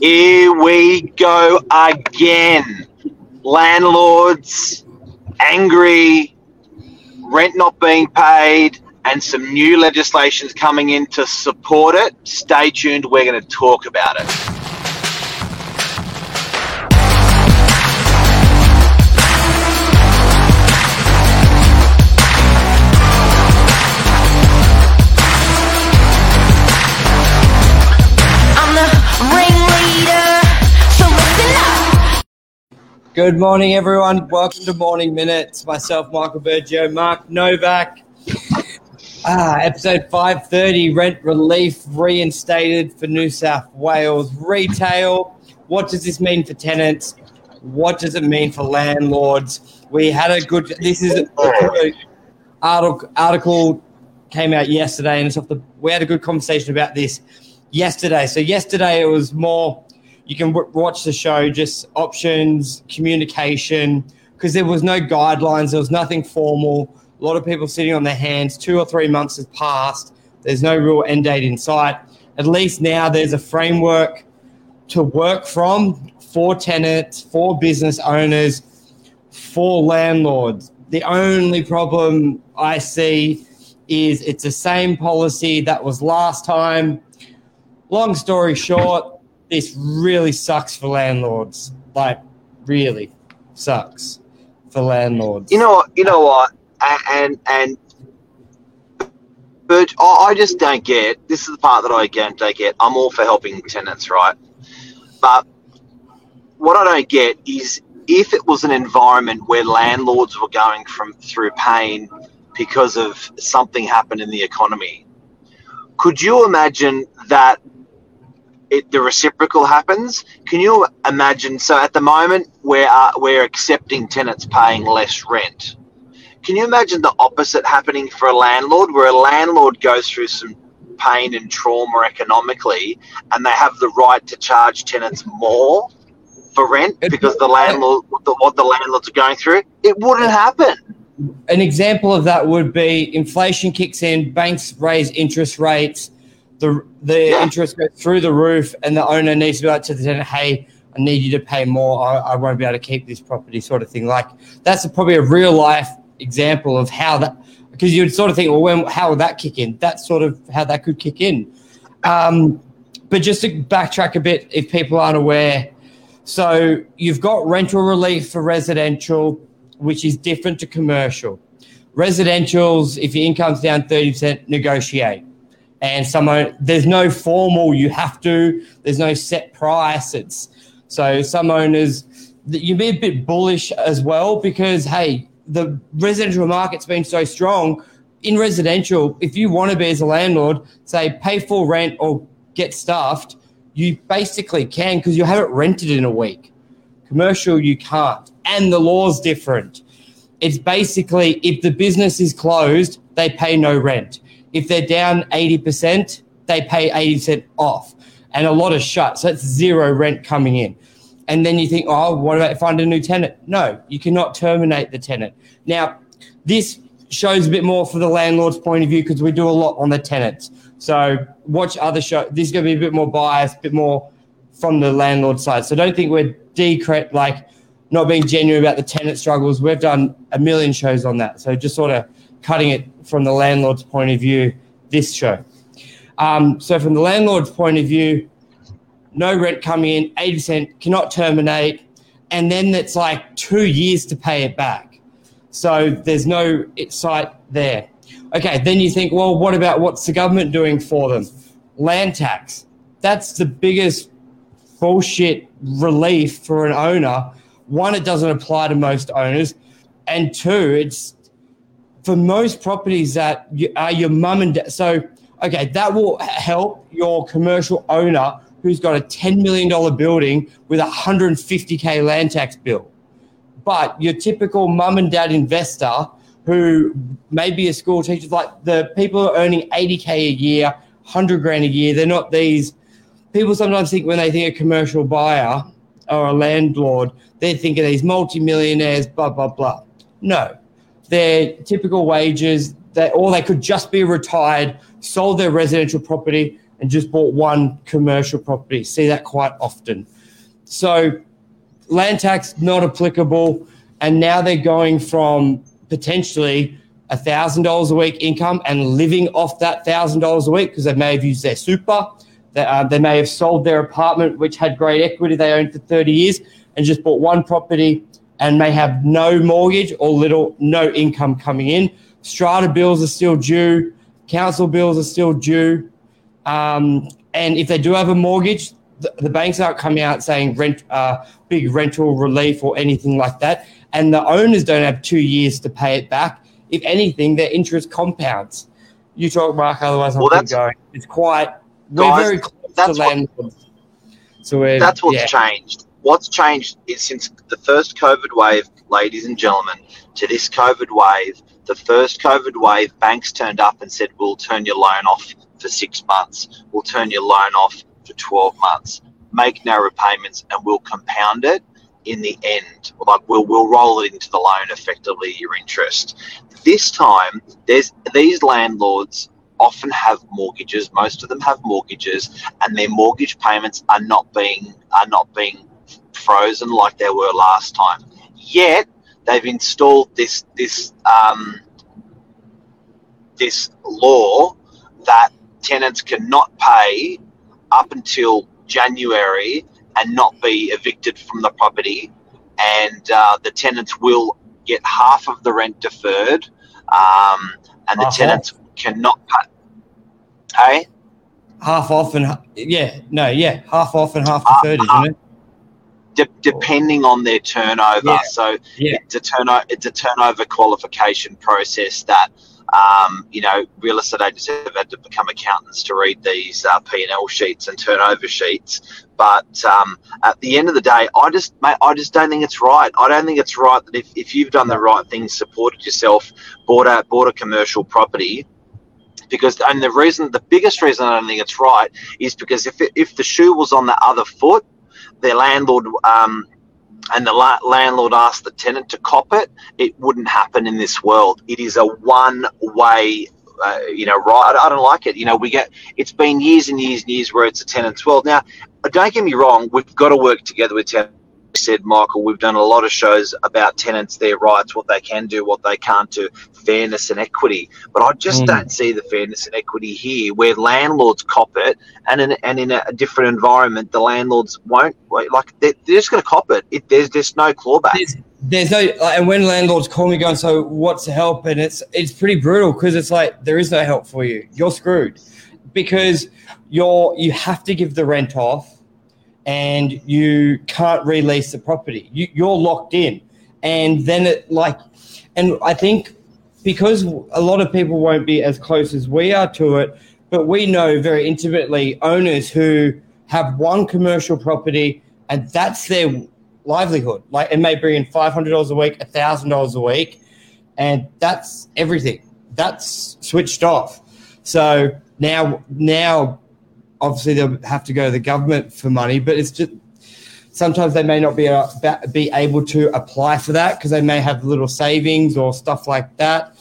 Here we go again. Landlords angry, rent not being paid, and some new legislation's coming in to support it. Stay tuned, we're going to talk about it. Good morning, everyone. Welcome to Morning Minutes. Myself, Michael Burgio, Mark Novak. Ah, episode 530 rent relief reinstated for New South Wales retail. What does this mean for tenants? What does it mean for landlords? We had a good, this is article, article came out yesterday, and it's off the, we had a good conversation about this yesterday. So, yesterday it was more you can w- watch the show, just options, communication, because there was no guidelines, there was nothing formal. A lot of people sitting on their hands. Two or three months has passed. There's no real end date in sight. At least now there's a framework to work from for tenants, for business owners, for landlords. The only problem I see is it's the same policy that was last time. Long story short, this really sucks for landlords. Like, really sucks for landlords. You know what? You know what? And and but I just don't get. This is the part that I don't get. I'm all for helping tenants, right? But what I don't get is if it was an environment where landlords were going from through pain because of something happened in the economy, could you imagine that it, the reciprocal happens? Can you imagine? So at the moment, we're uh, we're accepting tenants paying less rent. Can you imagine the opposite happening for a landlord, where a landlord goes through some pain and trauma economically, and they have the right to charge tenants more for rent because the landlord, what the landlords are going through? It wouldn't happen. An example of that would be inflation kicks in, banks raise interest rates, the the interest goes through the roof, and the owner needs to be like to the tenant, "Hey, I need you to pay more. I, I won't be able to keep this property," sort of thing. Like that's a, probably a real life example of how that. Because you would sort of think, well, when how would that kick in? That's sort of how that could kick in. Um, but just to backtrack a bit, if people aren't aware, so you've got rental relief for residential, which is different to commercial. Residentials, if your income's down 30%, negotiate. And someone there's no formal you have to, there's no set price. It's so some owners you be a bit bullish as well because hey, the residential market's been so strong. In residential, if you want to be as a landlord, say pay full rent or get stuffed, you basically can because you haven't rented in a week. Commercial, you can't. And the law's different. It's basically if the business is closed, they pay no rent. If they're down 80%, they pay 80% off. And a lot of shut. So it's zero rent coming in. And then you think, oh, what about find a new tenant? No, you cannot terminate the tenant. Now, this shows a bit more for the landlord's point of view because we do a lot on the tenants. So watch other show. This is going to be a bit more biased, a bit more from the landlord side. So don't think we're decret like not being genuine about the tenant struggles. We've done a million shows on that. So just sort of cutting it from the landlord's point of view. This show. Um, so from the landlord's point of view, no rent coming in, 80% cannot terminate, and then it's like two years to pay it back. So there's no site there. Okay, then you think, well, what about what's the government doing for them? Land tax. That's the biggest bullshit relief for an owner. One, it doesn't apply to most owners, and two, it's for most properties that are your mum and dad. So, okay, that will help your commercial owner who's got a $10 million building with a 150K land tax bill. But your typical mum and dad investor who may be a school teacher, like the people are earning 80K a year, 100 grand a year, they're not these people sometimes think when they think a commercial buyer or a landlord, they're thinking these multimillionaires, blah, blah, blah. No, their typical wages, that or they could just be retired, sold their residential property, and just bought one commercial property. See that quite often. So land tax not applicable, and now they're going from potentially thousand dollars a week income and living off that thousand dollars a week because they may have used their super. They, uh, they may have sold their apartment, which had great equity they owned for 30 years, and just bought one property and may have no mortgage or little no income coming in. Strata bills are still due, council bills are still due. Um, and if they do have a mortgage, the, the banks aren't coming out saying rent, uh, big rental relief or anything like that. And the owners don't have two years to pay it back. If anything, their interest compounds. You talk, Mark, otherwise I'll Well, keep going. It's quite, we're very close to landlords. So we're, That's what's yeah. changed. What's changed is since the first COVID wave, ladies and gentlemen, to this COVID wave, the first COVID wave, banks turned up and said, We'll turn your loan off for six months. We'll turn your loan off for 12 months. Make no repayments and we'll compound it in the end. Like we'll, we'll roll it into the loan effectively, your interest. This time, there's these landlords often have mortgages. Most of them have mortgages, and their mortgage payments are not being are not being frozen like they were last time. Yet they've installed this this um, this law that tenants cannot pay up until January and not be evicted from the property, and uh, the tenants will get half of the rent deferred, um, and the Half tenants cannot pay. Hey, half off and yeah, no, yeah, half off and half deferred, isn't it? De- depending on their turnover. Yeah. So Yeah. it's a turnover. It's a turnover qualification process that um, you know real estate agents have had to become accountants to read these uh, P and L sheets and turnover sheets. But um, at the end of the day, I just mate, I just don't think it's right. I don't think it's right that if, if you've done the right thing, supported yourself, bought a bought a commercial property. Because and the reason, the biggest reason I don't think it's right is because if it, if the shoe was on the other foot, their landlord um, and the la- landlord asked the tenant to cop it, it wouldn't happen in this world. It is a one way. Uh, you know, right? I don't like it. You know, we get. It's been years and years and years where it's a tenant's world. Now, don't get me wrong. We've got to work together with tenants. Said Michael, we've done a lot of shows about tenants, their rights, what they can do, what they can't do, fairness and equity. But I just Mm. don't see the fairness and equity here, where landlords cop it, and in and in a different environment, the landlords won't. Like they're, they're just going to cop it. it. There's just no clawback. There's, there's no, like, and when landlords call me going, so what's the help? And it's it's pretty brutal because it's like there is no help for you. You're screwed because you're you have to give the rent off, and you can't release the property. You, you're locked in, and then it like, and I think because a lot of people won't be as close as we are to it, but we know very intimately owners who have one commercial property and that's their livelihood. Like it may bring in five hundred dollars a week, thousand dollars a week, and that's everything. That's switched off. So now, now, obviously they'll have to go to the government for money, but it's just sometimes they may not be uh, be able to apply for that because they may have little savings or stuff like that.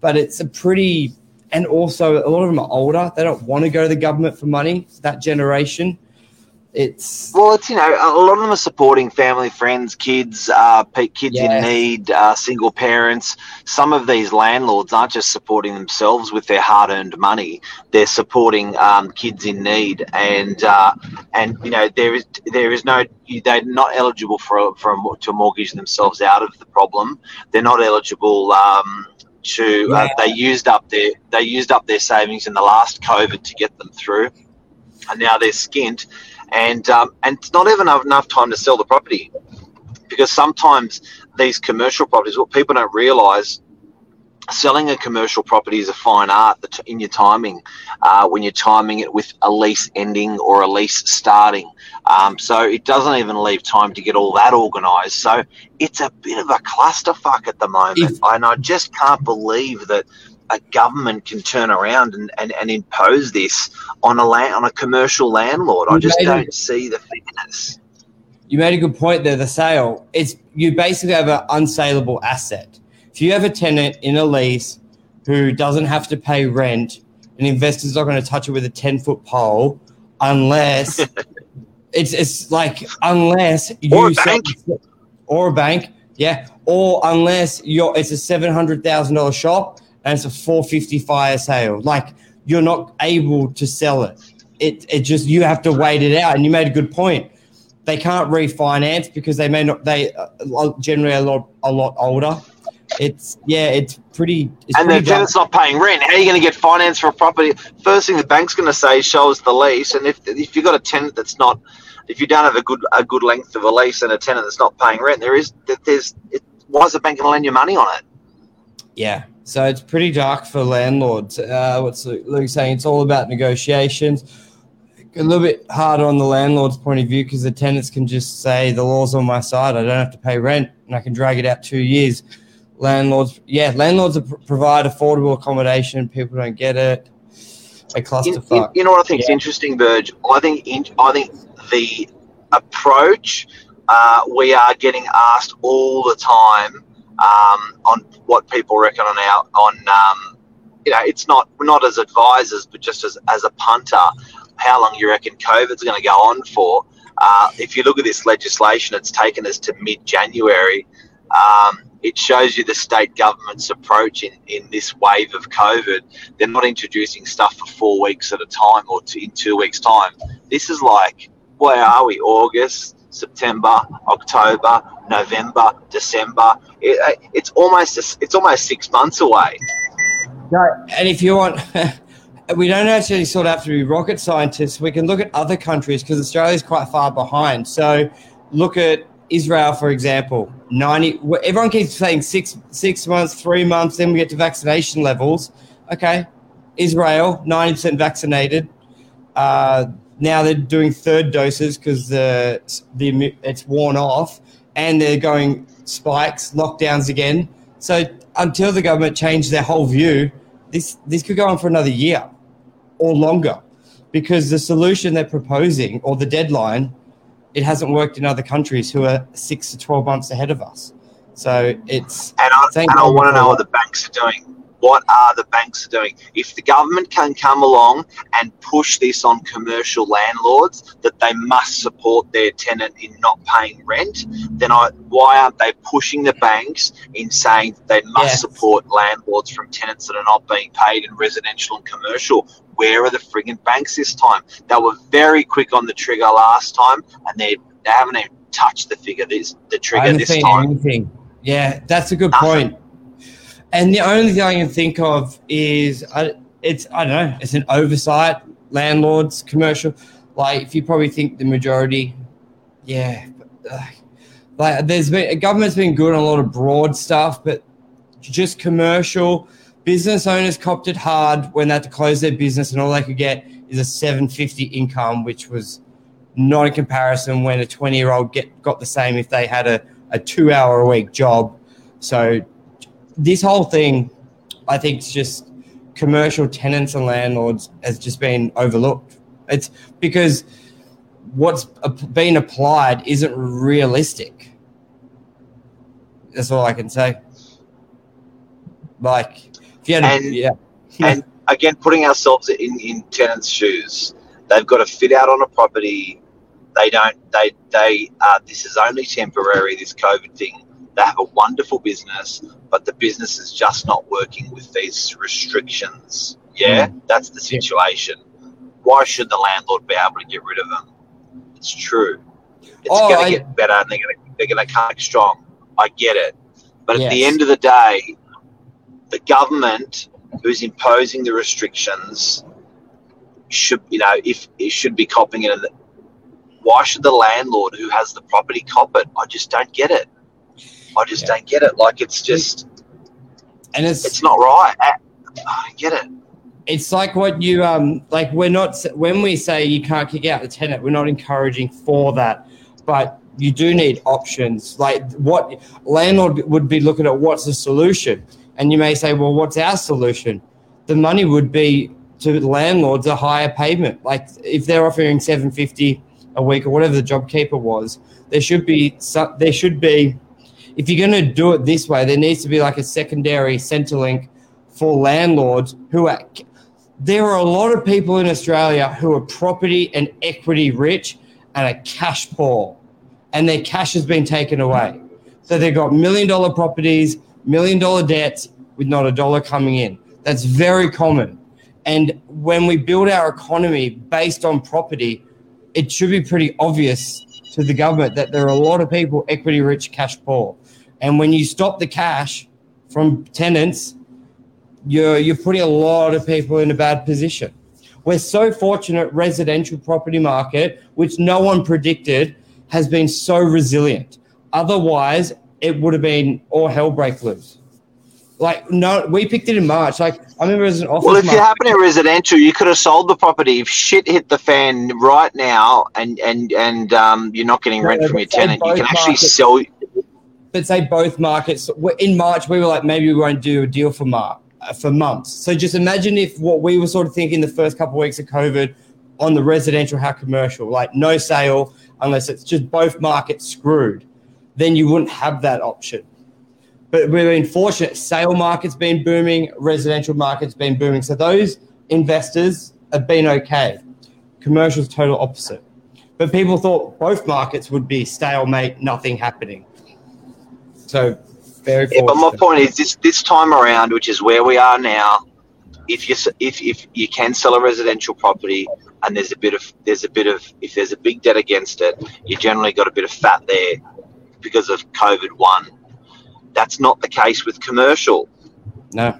But it's a pretty, and also a lot of them are older. They don't want to go to the government for money. That generation, it's Well, it's you know a lot of them are supporting family, friends, kids, uh, kids Yeah. in need, uh, single parents. Some of these landlords aren't just supporting themselves with their hard-earned money; they're supporting um, kids in need, and uh, and you know there is there is no they're not eligible for for a, to mortgage themselves out of the problem. They're not eligible. Um, to uh, they used up their they used up their savings in the last COVID to get them through, and now they're skint and um, and it's not even enough time to sell the property because sometimes these commercial properties, what people don't realise, selling a commercial property is a fine art in your timing uh, when you're timing it with a lease ending or a lease starting. Um, so it doesn't even leave time to get all that organised. So it's a bit of a clusterfuck at the moment, If- and I just can't believe that a government can turn around and, and, and impose this on a land on a commercial landlord. I just don't it- see the fairness. you made a good point there. The sale, it's you basically have an unsaleable asset. If you have a tenant in a lease who doesn't have to pay rent an investor's not going to touch it with a 10 foot pole unless it's it's like unless you Or a sell- bank. or a bank, yeah, or unless you're it's a seven hundred thousand dollar shop and it's a four fifty fire sale, like you're not able to sell it. It it just you have to wait it out. And you made a good point. They can't refinance because they may not. They uh, generally a lot a lot older. It's yeah, it's pretty. It's and the pretty dark. tenant's not paying rent. How are you going to get finance for a property? First thing the bank's going to say is show us the lease, and if if you've got a tenant that's not, if you don't have a good a good length of a lease and a tenant that's not paying rent, there is there's it, why is the bank going to lend you money on it? Yeah, so it's pretty dark for landlords. Uh, what's Luke Luke saying? It's all about negotiations. A little bit harder on the landlord's point of view because the tenants can just say the law's on my side. I don't have to pay rent, and I can drag it out two years. Landlords, yeah, landlords provide affordable accommodation. People don't get it. A You, you, clusterfuck. you know what I think is interesting, Burge? I think in, I think the approach uh, we are getting asked all the time um, on what people reckon on our on um, you know it's not not as advisors, but just as as a punter, how long you reckon COVID's going to go on for? Uh, if you look at this legislation, it's taken us to mid January. Um, it shows you the state government's approach in, in this wave of COVID. They're not introducing stuff for four weeks at a time or two, in two weeks' time. This is like, where are we? August, September, October, November, December. It, it's almost it's almost six months away. No, And if you want, we don't actually sort of have to be rocket scientists. We can look at other countries because Australia is quite far behind. So look at Israel, for example. Ninety. Everyone keeps saying six six months, three months. Then we get to vaccination levels. Okay, Israel ninety percent vaccinated. Uh, now they're doing third doses because the the it's worn off, and they're going spikes, lockdowns again. So until the government change their whole view, this this could go on for another year or longer, because the solution they're proposing or the deadline, it hasn't worked in other countries who are six to twelve months ahead of us. So it's And I, and I want to know what the banks are doing. What are the banks doing? If the government can come along and push this on commercial landlords that they must support their tenant in not paying rent, then I, why aren't they pushing the banks in saying they must Yes. support landlords from tenants that are not being paid in residential and commercial? Where are the frigging banks this time? They were very quick on the trigger last time, and they they haven't even touched the figure this the I trigger this time. anything. Yeah, that's a good Nothing. point. And the only thing I can think of is I, it's I don't know. It's an oversight. Landlords, commercial. Like if you probably think the majority, yeah. uh, Like there's been government's been good on a lot of broad stuff, but just commercial business owners copped it hard when they had to close their business and all they could get is a 750 income, which was not in comparison when a 20 year old get got the same if they had a, a two hour a week job. So this whole thing, I think, is just commercial tenants and landlords has just been overlooked. It's because what's been applied isn't realistic. That's all I can say. Like, if you had, And- yeah, and again putting ourselves in in tenants shoes they've got to fit out on a property they don't they they uh, this is only temporary this covid thing they have a wonderful business but the business is just not working with these restrictions. Yeah hmm. that's the situation. Why should the landlord be able to get rid of them? It's true. It's Oh, going to get better and they're going to they're going to come back strong. I get it. But at the end of the day the government who's imposing the restrictions should you know if it should be copping it. Why should the landlord who has the property cop it? I just don't get it i just Yeah. don't get it. Like it's just and it's it's not right I I don't get it. It's like what you um like we're not when we say you can't kick out the tenant we're not encouraging for that. But you do need options. Like what landlord would be looking at what's the solution. And you may say well what's our solution? The money would be to landlords a higher payment. Like if they're offering 750 a week or whatever the job keeper was there should be some, there should be if you're going to do it this way there needs to be like a secondary centrelink for landlords who are there are a lot of people in Australia who are property and equity rich and are cash poor, and their cash has been taken away. So they've got million dollar properties, million dollar debts with not a dollar coming in. That's very common. And when we build our economy based on property, it should be pretty obvious to the government that there are a lot of people equity rich, cash poor. And when you stop the cash from tenants, you're you're putting a lot of people in a bad position. We're so fortunate residential property market, which no one predicted, has been so resilient. Otherwise, it would have been all hell break loose. Like no, we picked it in March. Like I remember as an office. Well, if you happen in residential, you could have sold the property. If shit hit the fan right now, and and and um, you're not getting rent Yeah, from your tenant, you can actually markets- sell. But say both markets in March, we were like, maybe we won't do a deal for Mar- uh, for months. So just imagine if what we were sort of thinking the first couple of weeks of COVID on the residential, how commercial, like no sale unless it's just both markets screwed, then you wouldn't have that option. But we've been fortunate. Sale market's been booming, residential market's been booming. So those investors have been okay. Commercial's total opposite. But people thought both markets would be stalemate, nothing happening. So very Yeah, but my point is this: this time around, which is where we are now, if you if if you can sell a residential property and there's a bit of there's a bit of if there's a big debt against it, you generally got a bit of fat there because of COVID one. That's not the case with commercial. No.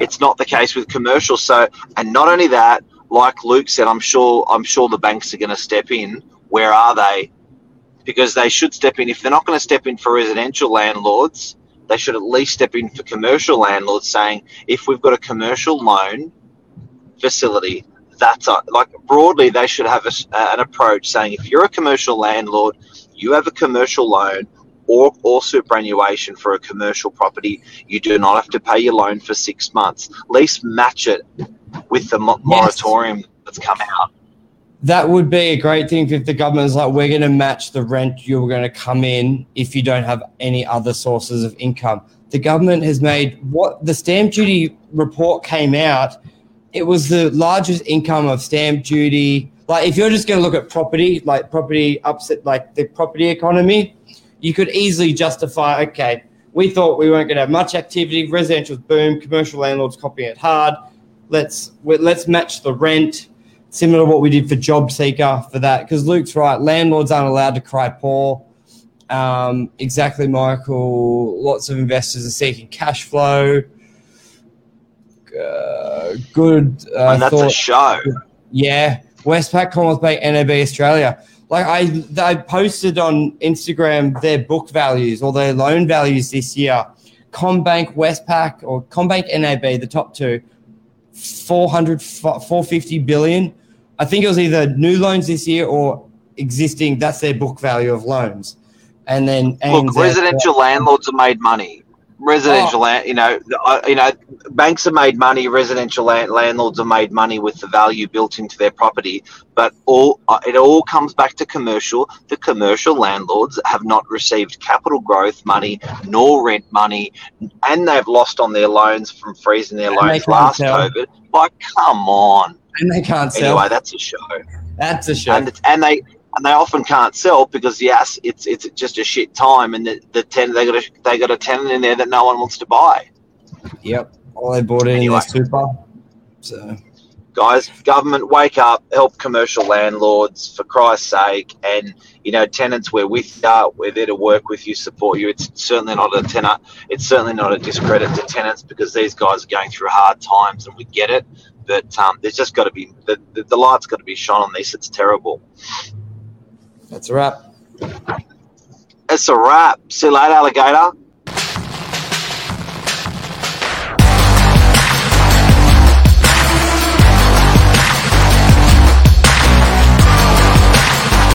It's not the case with commercial. So, and not only that, like Luke said, I'm sure I'm sure the banks are going to step in. Where are they? Because they should step in. If they're not going to step in for residential landlords, they should at least step in for commercial landlords, saying if we've got a commercial loan facility, that's a, like broadly they should have a an approach saying if you're a commercial landlord, you have a commercial loan or, or superannuation for a commercial property, you do not have to pay your loan for six months. At least match it with the mo- moratorium that's come out. That would be a great thing if the government's like, we're going to match the rent you're going to come in if you don't have any other sources of income. The government has made what the stamp duty report came out. It was the largest income of stamp duty. Like, if you're just going to look at property, like property upset, like the property economy, you could easily justify, okay, we thought we weren't going to have much activity. Residential's boom, commercial landlords copying it hard. Let's let's match the rent, similar to what we did for Job Seeker for that. Because Luke's right, landlords aren't allowed to cry poor. Um, exactly, Michael. Lots of investors are seeking cash flow. Uh, good. Uh, and that's a show. yeah, Westpac, Commonwealth Bank, NAB Australia. Like I, they posted on Instagram their book values or their loan values this year. CommBank, Westpac, or CommBank, NAB, the top two, 400, 450 billion. I think it was either new loans this year or existing. That's their book value of loans. And then Look, residential landlords have made money. Residential, land, you know, uh, you know, banks have made money. Residential land, landlords have made money with the value built into their property. But all uh, it all comes back to commercial. The commercial landlords have not received capital growth money nor rent money, and they've lost on their loans from freezing their And loans last. COVID. Like, come on. and they can't sell. Anyway, that's a show. That's a show. and it's, and they and they often can't sell because yes, it's it's just a shit time, and the, the tenant they got a they got a tenant in there that no one wants to buy. Yep. Well, they bought it Anyway. in super. So Guys, government, wake up, help commercial landlords for Christ's sake, and you know tenants, we're with you, we're there to work with you, support you. It's certainly not a tenant, it's certainly not a discredit to tenants because these guys are going through hard times, and we get it. But um, there's just got to be the, the, the light's got to be shone on this. It's terrible. that's a wrap. It's a wrap. See you later, alligator.